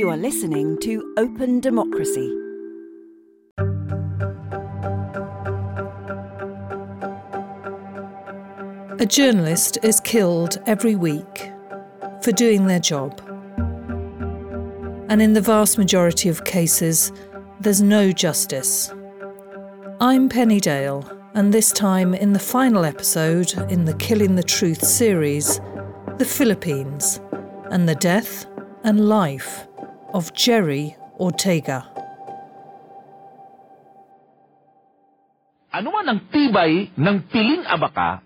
You are listening to Open Democracy. A journalist is killed every week for doing their job. And in the vast majority of cases, there's no justice. I'm Penny Dale, and this time in the final episode in the Killing the Truth series, the Philippines and the death and life of Gerry Ortega. Ano man ang tibay ng piling abaka,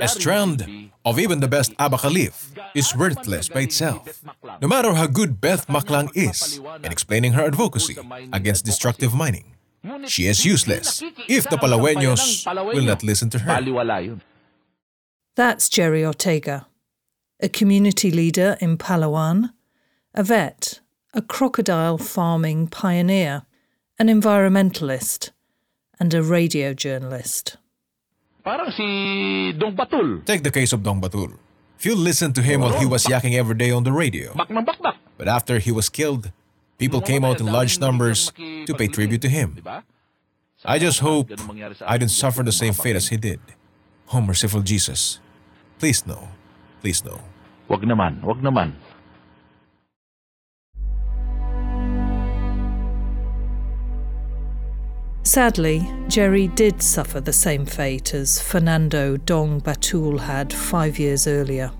A strand of even the best abaca leaf is worthless by itself. No matter how good Beth Maklang is in explaining her advocacy against destructive mining, she is useless if the Palaweños will not listen to her. That's Gerry Ortega, a community leader in Palawan, a vet, a crocodile farming pioneer, an environmentalist, and a radio journalist. Parang si Dong Batul. Take the case of Dong Batul. Few listened to him while he was yakking every day on the radio. Bak ng bakbak. But after he was killed, people came out in large numbers to pay tribute to him. I just hope Ganun mangyari sa I didn't suffer the same fate as he did. Oh, merciful Jesus. Please no. Please no. Wag naman, wag naman. Sadly, Gerry did suffer the same fate as Fernando Dong Batul had five years earlier.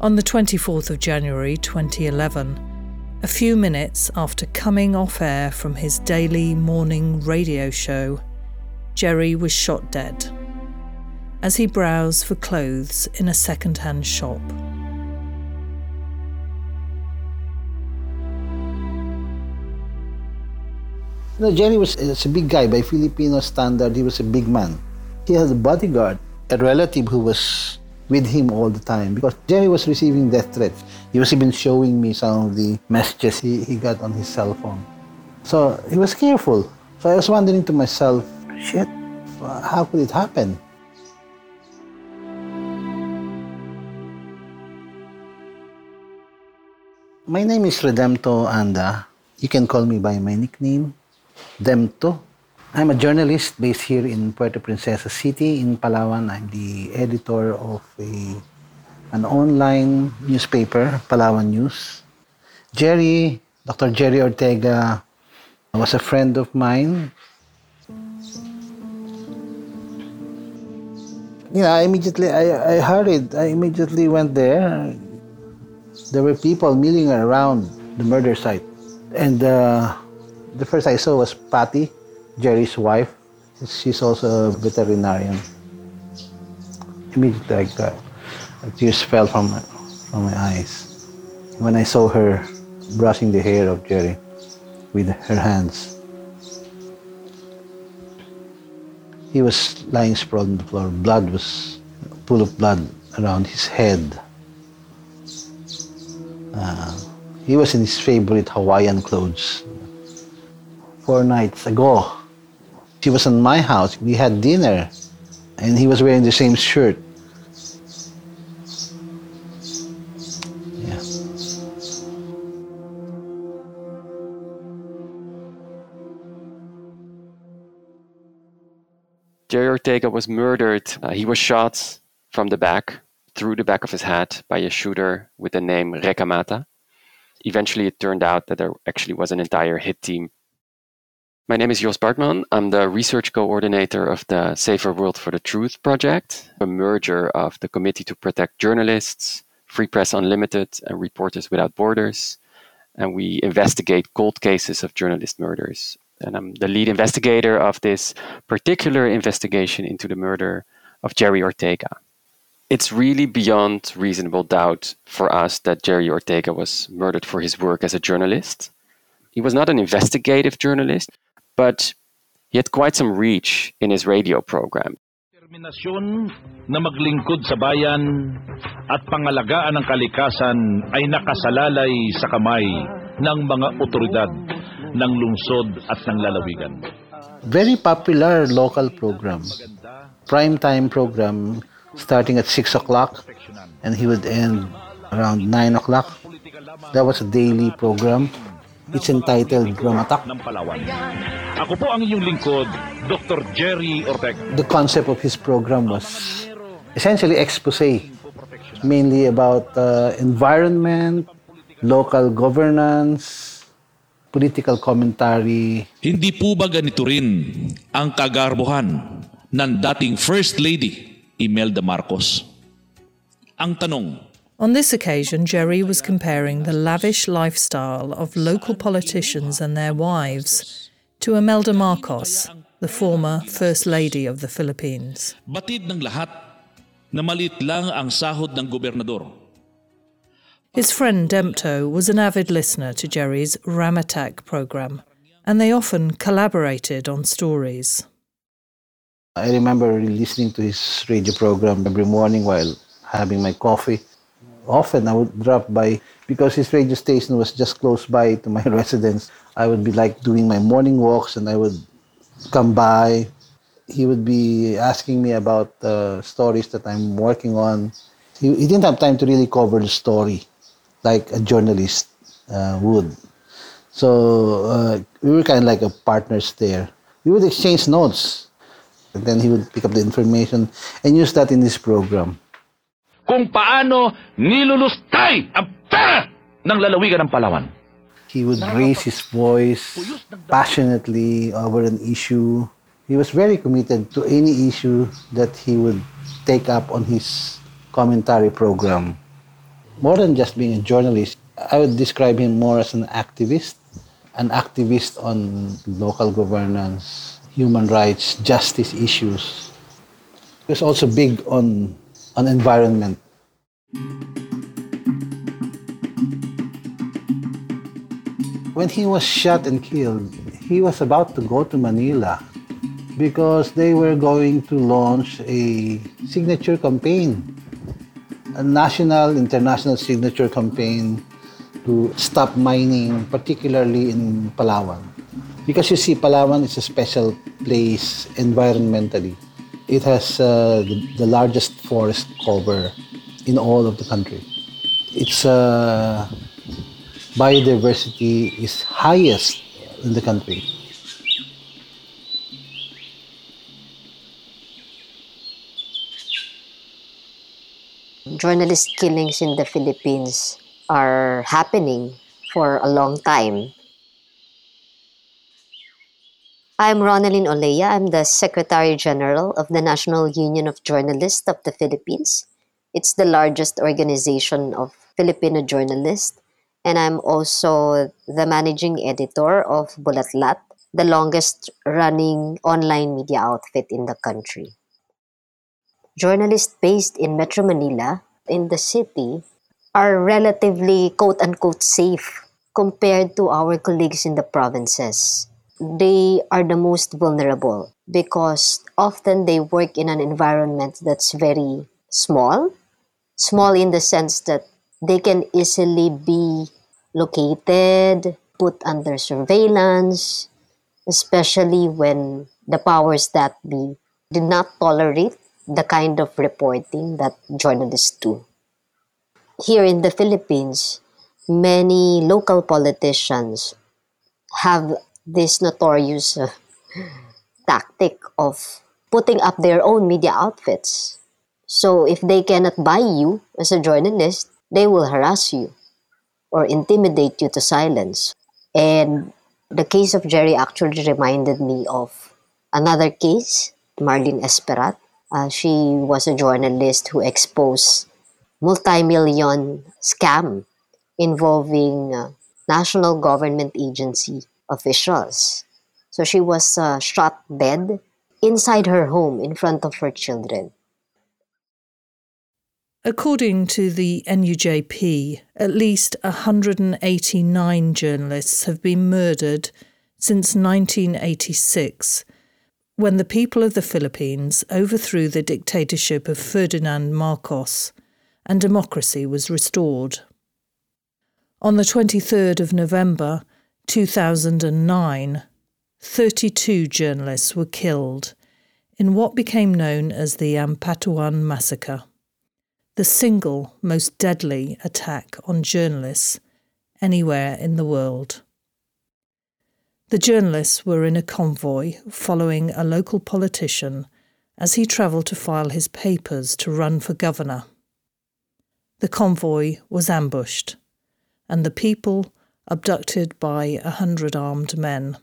On the 24th of January 2011, a few minutes after coming off air from his daily morning radio show, Gerry was shot dead as he browsed for clothes in a second hand shop. You know, Gerry was, uh, was a big guy. By Filipino standard, he was a big man. He had a bodyguard, a relative who was with him all the time because Gerry was receiving death threats. He was even showing me some of the messages he, he got on his cell phone. So he was careful. So I was wondering to myself, shit, how could it happen? My name is Redempto Anda. You can call me by my nickname, Dempto. I'm a journalist based here in Puerto Princesa City in Palawan. I'm the editor of a, an online newspaper, Palawan News. Gerry, Dr. Gerry Ortega was a friend of mine. You know, I immediately, I, I hurried. I immediately went there. There were people milling around the murder site. And uh, the first I saw was Patty, Gerry's wife. She's also a veterinarian. Immediately, like, uh, tears fell from my, from my eyes when I saw her brushing the hair of Gerry with her hands. He was lying sprawled on the floor. Blood was full of blood around his head. Uh, he was in his favorite Hawaiian clothes. Four nights ago, he was in my house. We had dinner, and he was wearing the same shirt. Yeah. Gerry Ortega was murdered. Uh, he was shot from the back, through the back of his head, by a shooter with the name Recamata. Eventually, it turned out that there actually was an entire hit team. My name is Jos Bartman. I'm the research coordinator of the Safer World for the Truth project, a merger of the Committee to Protect Journalists, Free Press Unlimited, and Reporters Without Borders. And we investigate cold cases of journalist murders and I'm the lead investigator of this particular investigation into the murder of Gerry Ortega. It's really beyond reasonable doubt for us that Gerry Ortega was murdered for his work as a journalist. He was not an investigative journalist, but he had quite some reach in his radio program. Determinasyon na maglingkod sa bayan at pangalagaan ng kalikasan ay nakasalalay sa kamay ng mga otoridad ng lungsod at ng lalawigan. Very popular local program. Prime time program starting at 6 o'clock and he would end around 9 o'clock. That was a daily program. It's entitled Gramatak. ng Palawan. Ako po ang inyong lingkod, Dr. Jerry Ortega. The concept of his program was essentially expose, mainly about uh, environment, local governance, political commentary. Hindi po ba ganito rin ang kagarbohan ng dating First Lady Imelda Marcos? Ang tanong, On this occasion, Gerry was comparing the lavish lifestyle of local politicians and their wives to Imelda Marcos, the former First Lady of the Philippines. batid ng lahat na maliit lang ang sahod ng gobernador. His friend Dempto was an avid listener to Gerry's Ramatak program, and they often collaborated on stories. I remember listening to his radio program every morning while having my coffee. Often I would drop by because his radio station was just close by to my residence. I would be like doing my morning walks and I would come by. He would be asking me about the stories that I'm working on. He, he didn't have time to really cover the story like a journalist uh, would. So uh, we were kind of like a partners there. We would exchange notes. And then he would pick up the information and use that in his program. Kung paano nilulustay ang pera ng lalawigan ng Palawan. He would raise his voice passionately over an issue. He was very committed to any issue that he would take up on his commentary program. More than just being a journalist, I would describe him more as an activist, an activist on local governance, human rights, justice issues. He was also big on, on environment. When he was shot and killed, he was about to go to Manila because they were going to launch a signature campaign, a national, international signature campaign to stop mining, particularly in Palawan. Because you see, Palawan is a special place environmentally. It has uh, the, the largest forest cover in all of the country. Its uh, biodiversity is highest in the country. journalist killings in the Philippines are happening for a long time. I'm Ronalyn Olea. I'm the Secretary General of the National Union of Journalists of the Philippines. It's the largest organization of Filipino journalists. And I'm also the managing editor of Bulatlat, the longest running online media outfit in the country journalists based in Metro Manila, in the city, are relatively quote unquote safe compared to our colleagues in the provinces. They are the most vulnerable because often they work in an environment that's very small. Small in the sense that they can easily be located, put under surveillance, especially when the powers that be did not tolerate the kind of reporting that journalists do. Here in the Philippines, many local politicians have this notorious uh, tactic of putting up their own media outfits. So if they cannot buy you as a journalist, they will harass you or intimidate you to silence. And the case of Gerry actually reminded me of another case, Marlene Esperat, uh, she was a journalist who exposed multi-million scam involving uh, national government agency officials. So she was uh, shot dead inside her home in front of her children. According to the NUJP, at least 189 journalists have been murdered since 1986 when the people of the Philippines overthrew the dictatorship of Ferdinand Marcos and democracy was restored. On the 23rd of November 2009, 32 journalists were killed in what became known as the Ampatuan Massacre, the single most deadly attack on journalists anywhere in the world. The journalists were in a convoy following a local politician as he travelled to file his papers to run for governor. The convoy was ambushed, and the people abducted by a hundred armed men.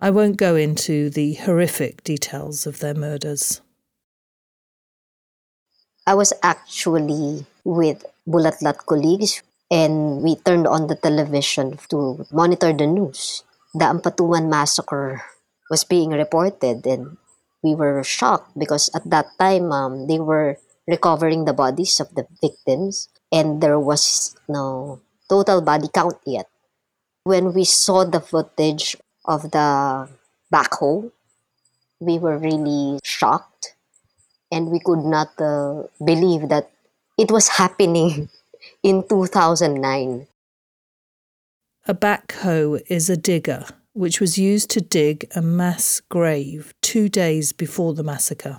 I won't go into the horrific details of their murders. I was actually with Bulatlat colleagues and we turned on the television to monitor the news the Ampatuan massacre was being reported and we were shocked because at that time um, they were recovering the bodies of the victims and there was no total body count yet. When we saw the footage of the backhoe, we were really shocked and we could not uh, believe that it was happening in 2009. A backhoe is a digger, which was used to dig a mass grave two days before the massacre.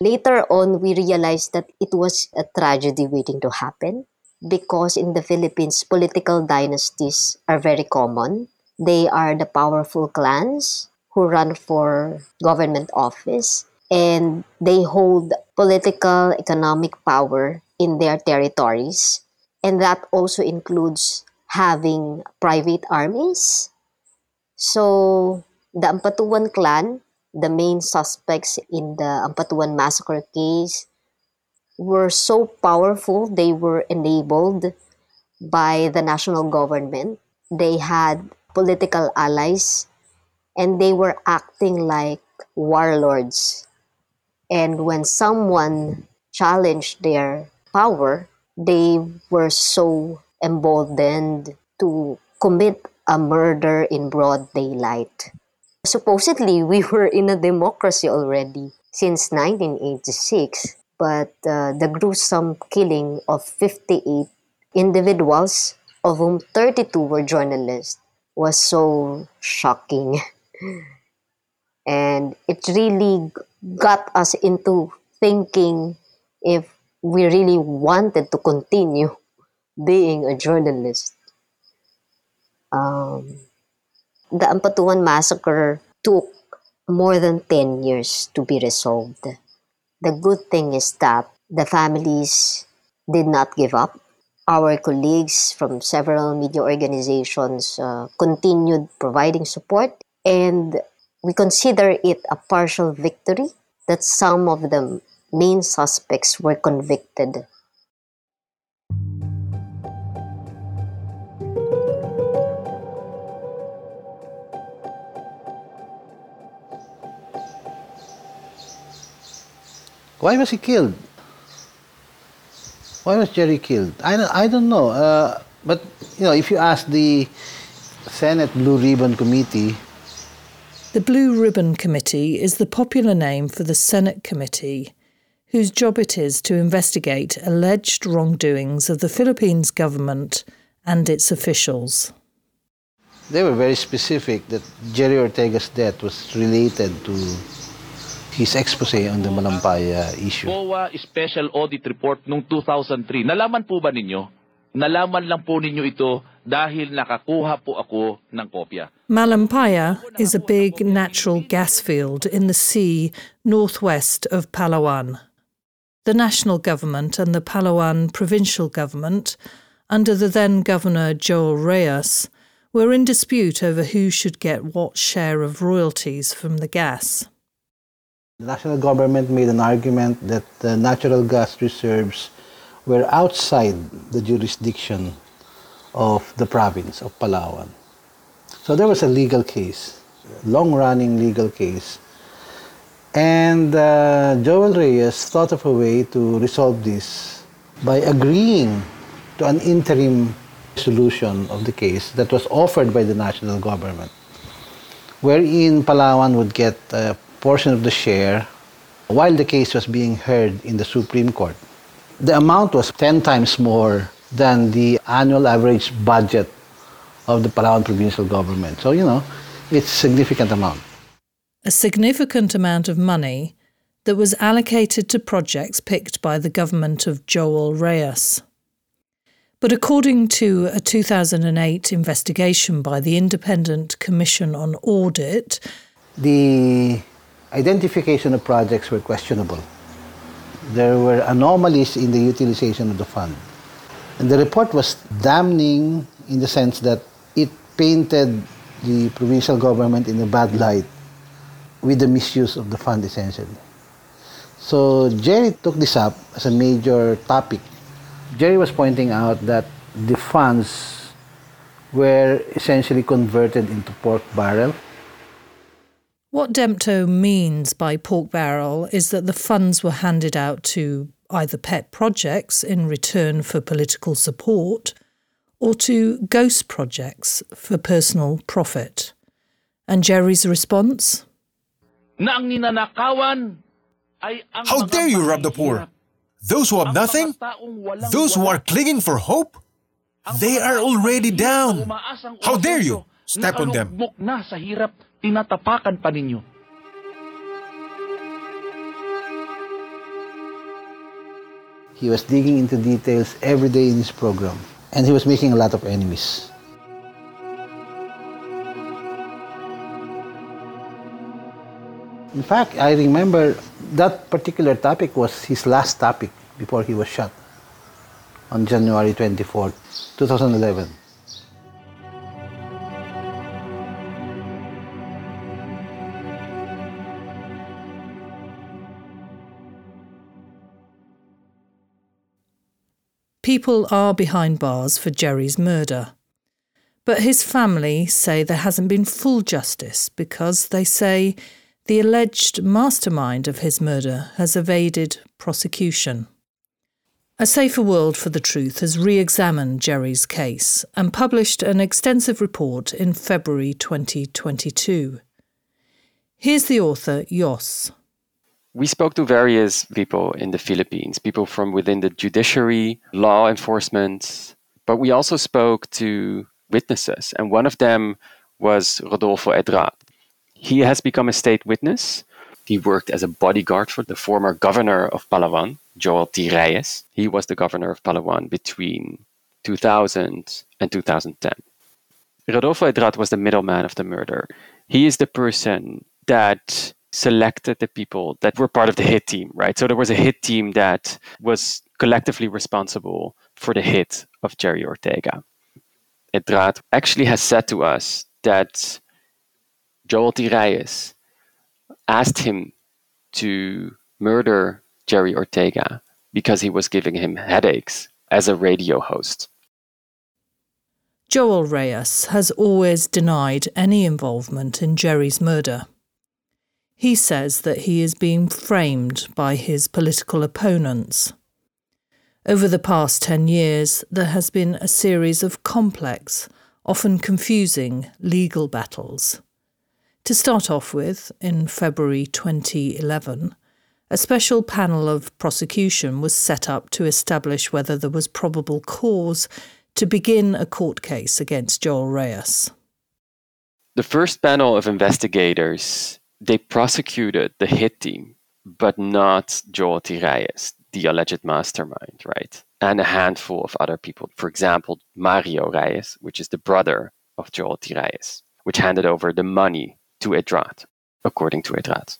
Later on, we realized that it was a tragedy waiting to happen because in the Philippines, political dynasties are very common. They are the powerful clans who run for government office and they hold political economic power in their territories and that also includes having private armies. So the Ampatuan clan, the main suspects in the Ampatuan massacre case, were so powerful, they were enabled by the national government. They had political allies and they were acting like warlords. And when someone challenged their power, they were so emboldened to commit a murder in broad daylight. Supposedly, we were in a democracy already since 1986, but uh, the gruesome killing of 58 individuals, of whom 32 were journalists, was so shocking. and it really got us into thinking if we really wanted to continue being a journalist. Um, the Ampatuan massacre took more than 10 years to be resolved. The good thing is that the families did not give up. Our colleagues from several media organizations uh, continued providing support, and we consider it a partial victory that some of the main suspects were convicted Why was he killed? Why was Gerry killed? I don't, I don't know. Uh, but, you know, if you ask the Senate Blue Ribbon Committee. The Blue Ribbon Committee is the popular name for the Senate committee whose job it is to investigate alleged wrongdoings of the Philippines government and its officials. They were very specific that Gerry Ortega's death was related to his expose on the Malampaya uh, issue. COA Special Audit Report noong 2003. Nalaman po ba ninyo? Nalaman lang po ninyo ito dahil nakakuha po ako ng kopya. Malampaya is a big natural gas field in the sea northwest of Palawan. The national government and the Palawan provincial government, under the then governor Joel Reyes, were in dispute over who should get what share of royalties from the gas. The national government made an argument that the natural gas reserves were outside the jurisdiction of the province of Palawan. So there was a legal case, long running legal case. And uh, Joel Reyes thought of a way to resolve this by agreeing to an interim solution of the case that was offered by the national government, wherein Palawan would get a portion of the share while the case was being heard in the Supreme Court. The amount was 10 times more than the annual average budget of the Palawan provincial government. So, you know, it's a significant amount. A significant amount of money that was allocated to projects picked by the government of Joel Reyes. But according to a 2008 investigation by the Independent Commission on Audit, the identification of projects were questionable. There were anomalies in the utilization of the fund. And the report was damning in the sense that it painted the provincial government in a bad light with the misuse of the fund essentially. So Gerry took this up as a major topic. Gerry was pointing out that the funds were essentially converted into pork barrel. What Dempto means by pork barrel is that the funds were handed out to either pet projects in return for political support or to ghost projects for personal profit. And Gerry's response? Na ang ninanakawan ay ang How dare you rob the poor? Those who have nothing? Those who are clinging for hope? They are already down. How dare you step on them? Tinatapakan pa ninyo. He was digging into details every day in his program, and he was making a lot of enemies. In fact, I remember that particular topic was his last topic before he was shot on January 24, 2011. People are behind bars for Gerry's murder. But his family say there hasn't been full justice because they say the alleged mastermind of his murder has evaded prosecution. A Safer World for the Truth has re examined Gerry's case and published an extensive report in February 2022. Here's the author, Jos. We spoke to various people in the Philippines, people from within the judiciary, law enforcement, but we also spoke to witnesses, and one of them was Rodolfo Edrad. He has become a state witness. He worked as a bodyguard for the former governor of Palawan, Joel T. Reyes. He was the governor of Palawan between 2000 and 2010. Rodolfo Edrad was the middleman of the murder. He is the person that selected the people that were part of the hit team, right? So there was a hit team that was collectively responsible for the hit of Gerry Ortega. Edrad actually has said to us that Joel T. Reyes asked him to murder Gerry Ortega because he was giving him headaches as a radio host. Joel Reyes has always denied any involvement in Gerry's murder. He says that he is being framed by his political opponents. Over the past 10 years, there has been a series of complex, often confusing legal battles. To start off with, in February 2011, a special panel of prosecution was set up to establish whether there was probable cause to begin a court case against Joel Reyes. The first panel of investigators, they prosecuted the hit team, but not Joel. Reyes, the alleged mastermind, right? And a handful of other people. For example, Mario Reyes, which is the brother of Joel. Reyes, which handed over the money to Edrad, according to Edrad.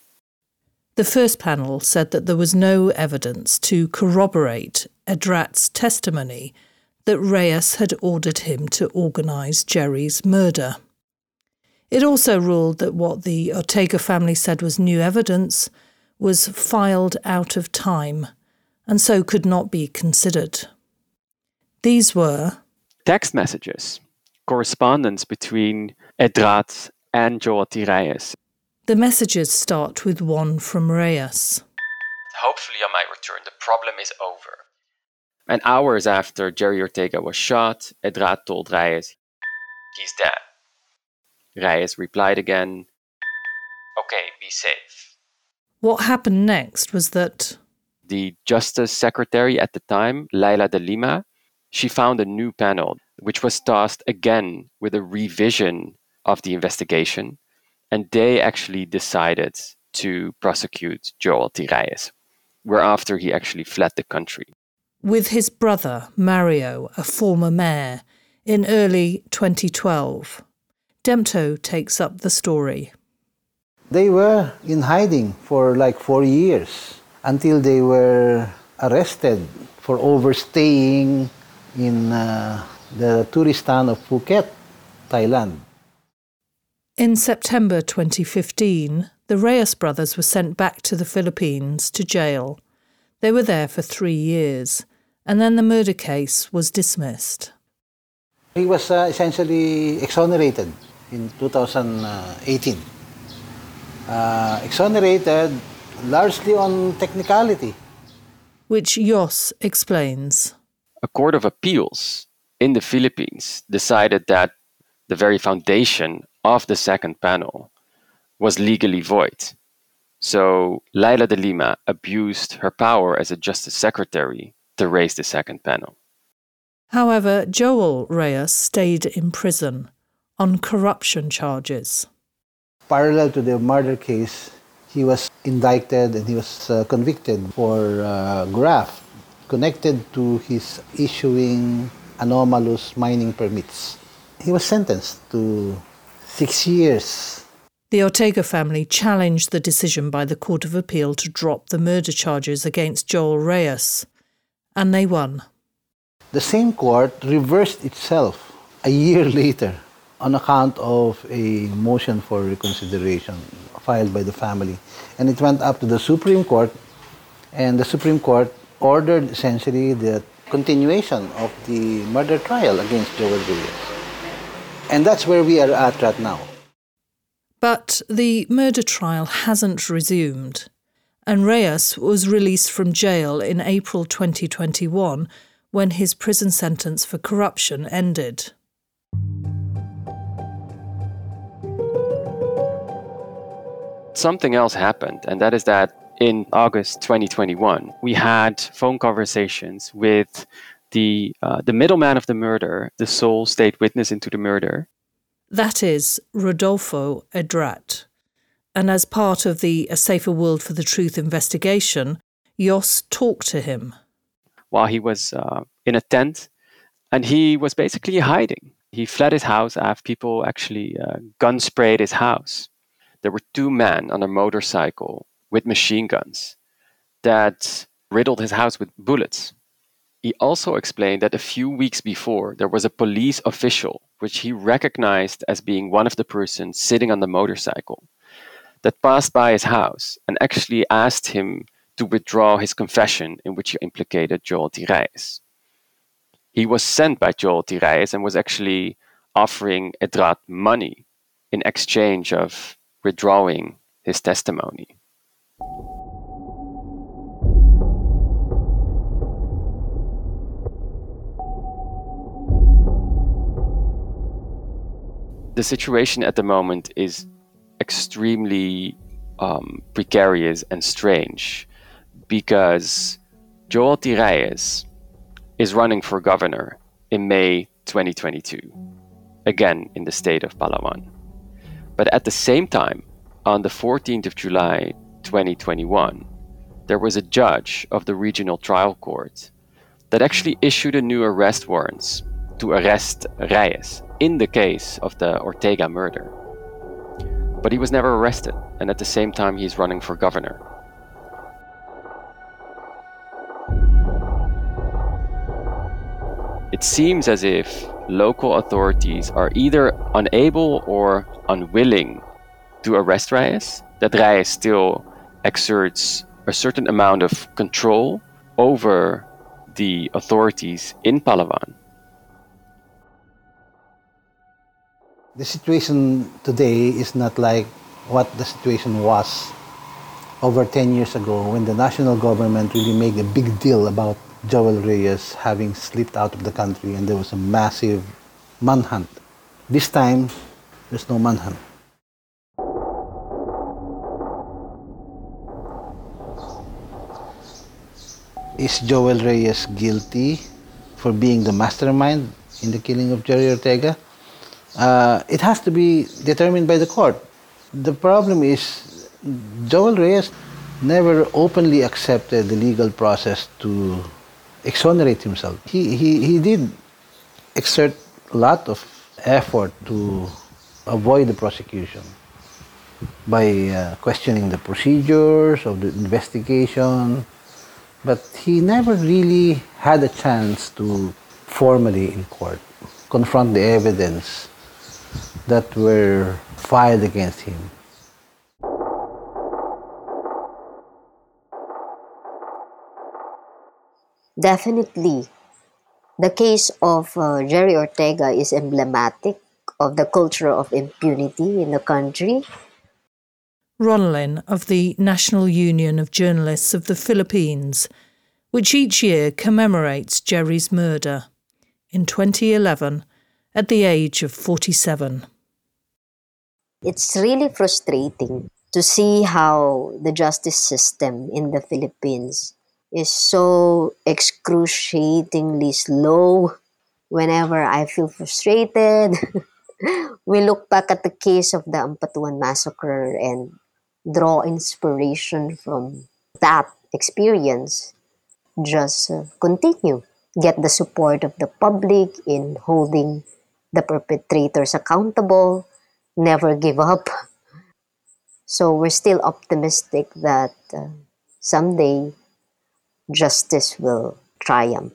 The first panel said that there was no evidence to corroborate Edrad's testimony that Reyes had ordered him to organise Gerry's murder. It also ruled that what the Ortega family said was new evidence was filed out of time and so could not be considered. These were Text messages, correspondence between Edrad and Joel T. Reyes. the messages start with one from Reyes. Hopefully, on my return, the problem is over. And hours after Gerry Ortega was shot, Edrad told Reyes, He's dead. Reyes replied again, Okay, be safe. What happened next was that The Justice Secretary at the time, Leila de Lima, she found a new panel which was tasked again with a revision of the investigation, and they actually decided to prosecute Joel T. Reyes, whereafter he actually fled the country. with his brother Mario, a former mayor, in early 2012. Dempto takes up the story. They were in hiding for like four years until they were arrested for overstaying in uh, the tourist town of Phuket, Thailand. In September 2015, the Reyes brothers were sent back to the Philippines to jail. They were there for three years, and then the murder case was dismissed. He was uh, essentially exonerated in 2018. Uh, exonerated largely on technicality. Which Jos explains. A court of appeals in the Philippines decided that the very foundation of the second panel was legally void. So Leila de Lima abused her power as a justice secretary to raise the second panel. However, Joel Reyes stayed in prison on corruption charges. Parallel to the murder case, he was indicted and he was uh, convicted for uh, graft connected to his issuing anomalous mining permits. He was sentenced to six years. The Ortega family challenged the decision by the Court of Appeal to drop the murder charges against Joel Reyes, and they won. The same court reversed itself a year later on account of a motion for reconsideration filed by the family. And it went up to the Supreme Court, and the Supreme Court ordered essentially the continuation of the murder trial against Joel Reyes. And that's where we are at right now. But the murder trial hasn't resumed, and Reyes was released from jail in April 2021 when his prison sentence for corruption ended. Something else happened, and that is that in August 2021, we had phone conversations with the uh, the middleman of the murder, the sole state witness into the murder. That is Rodolfo Edrad. And as part of the A Safer World for the Truth investigation, Jos talked to him. While he was uh, in a tent, and he was basically hiding. He fled his house after people actually uh, gun sprayed his house. There were two men on a motorcycle with machine guns that riddled his house with bullets. He also explained that a few weeks before, there was a police official, which he recognized as being one of the persons sitting on the motorcycle, that passed by his house and actually asked him to withdraw his confession in which he implicated Joel T. He was sent by Joel T. And was actually offering Edrad money in exchange of withdrawing his testimony. the situation at the moment is extremely um, precarious and strange because Joel T. Reyes is running for governor in May 2022, again in the state of Palawan. But at the same time, on the 14th of July 2021, there was a judge of the regional trial court that actually issued a new arrest warrants to arrest Reyes in the case of the Ortega murder. But he was never arrested, and at the same time, he's running for governor. It seems as if local authorities are either unable or unwilling to arrest Reyes, that Reyes still exerts a certain amount of control over the authorities in Palawan. the situation today is not like what the situation was over 10 years ago when the national government really made a big deal about Joel Reyes having slipped out of the country and there was a massive manhunt. This time, there's no manhunt. Is Joel Reyes guilty for being the mastermind in the killing of Gerry Ortega? uh, it has to be determined by the court. The problem is Joel Reyes never openly accepted the legal process to exonerate himself. He, he, he did exert a lot of effort to avoid the prosecution by uh, questioning the procedures of the investigation, but he never really had a chance to formally in court confront the evidence that were filed against him. Definitely. The case of uh, Gerry Ortega is emblematic of the culture of impunity in the country. Ronalyn of the National Union of Journalists of the Philippines, which each year commemorates Gerry's murder in 2011 at the age of 47. It's really frustrating to see how the justice system in the Philippines is so excruciatingly slow. Whenever I feel frustrated, we look back at the case of the Ampatuan massacre and draw inspiration from that experience. Just uh, continue. Get the support of the public in holding the perpetrators accountable. Never give up. So we're still optimistic that uh, someday justice will triumph.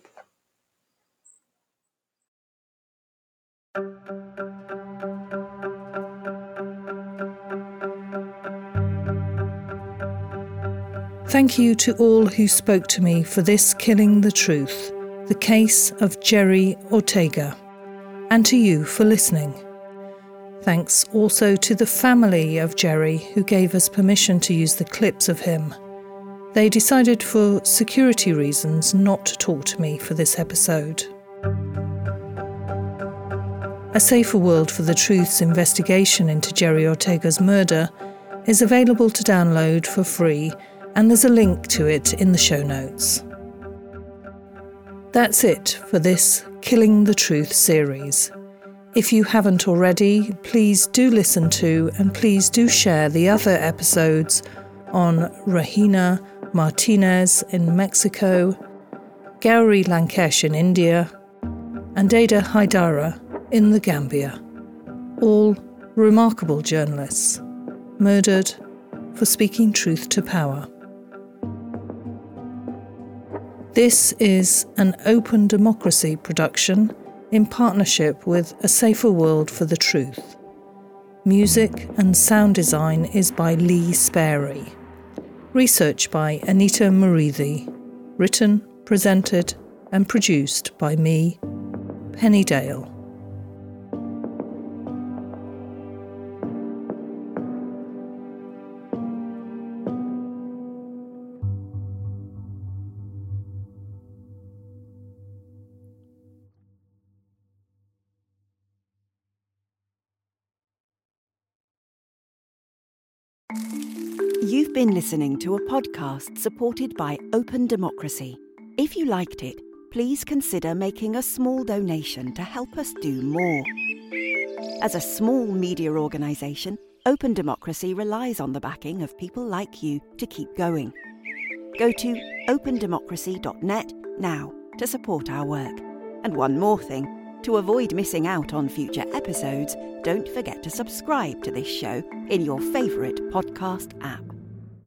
Thank you to all who spoke to me for this Killing the Truth, the case of Gerry Ortega, and to you for listening. Thanks also to the family of Gerry who gave us permission to use the clips of him. They decided for security reasons not to talk to me for this episode. A Safer World for the Truth's investigation into Gerry Ortega's murder is available to download for free, and there's a link to it in the show notes. That's it for this Killing the Truth series. If you haven't already, please do listen to and please do share the other episodes on Regina Martinez in Mexico, Gauri Lankesh in India, and Deyda Hydara in the Gambia. All remarkable journalists, murdered for speaking truth to power. This is an open democracy production in partnership with A Safer World for the Truth. Music and sound design is by Lee Sparey. Research by Anita Mureithi. Written, presented, and produced by me, Penny Dale. Been listening to a podcast supported by Open Democracy. If you liked it, please consider making a small donation to help us do more. As a small media organisation, Open Democracy relies on the backing of people like you to keep going. Go to opendemocracy.net now to support our work. And one more thing to avoid missing out on future episodes, don't forget to subscribe to this show in your favourite podcast app.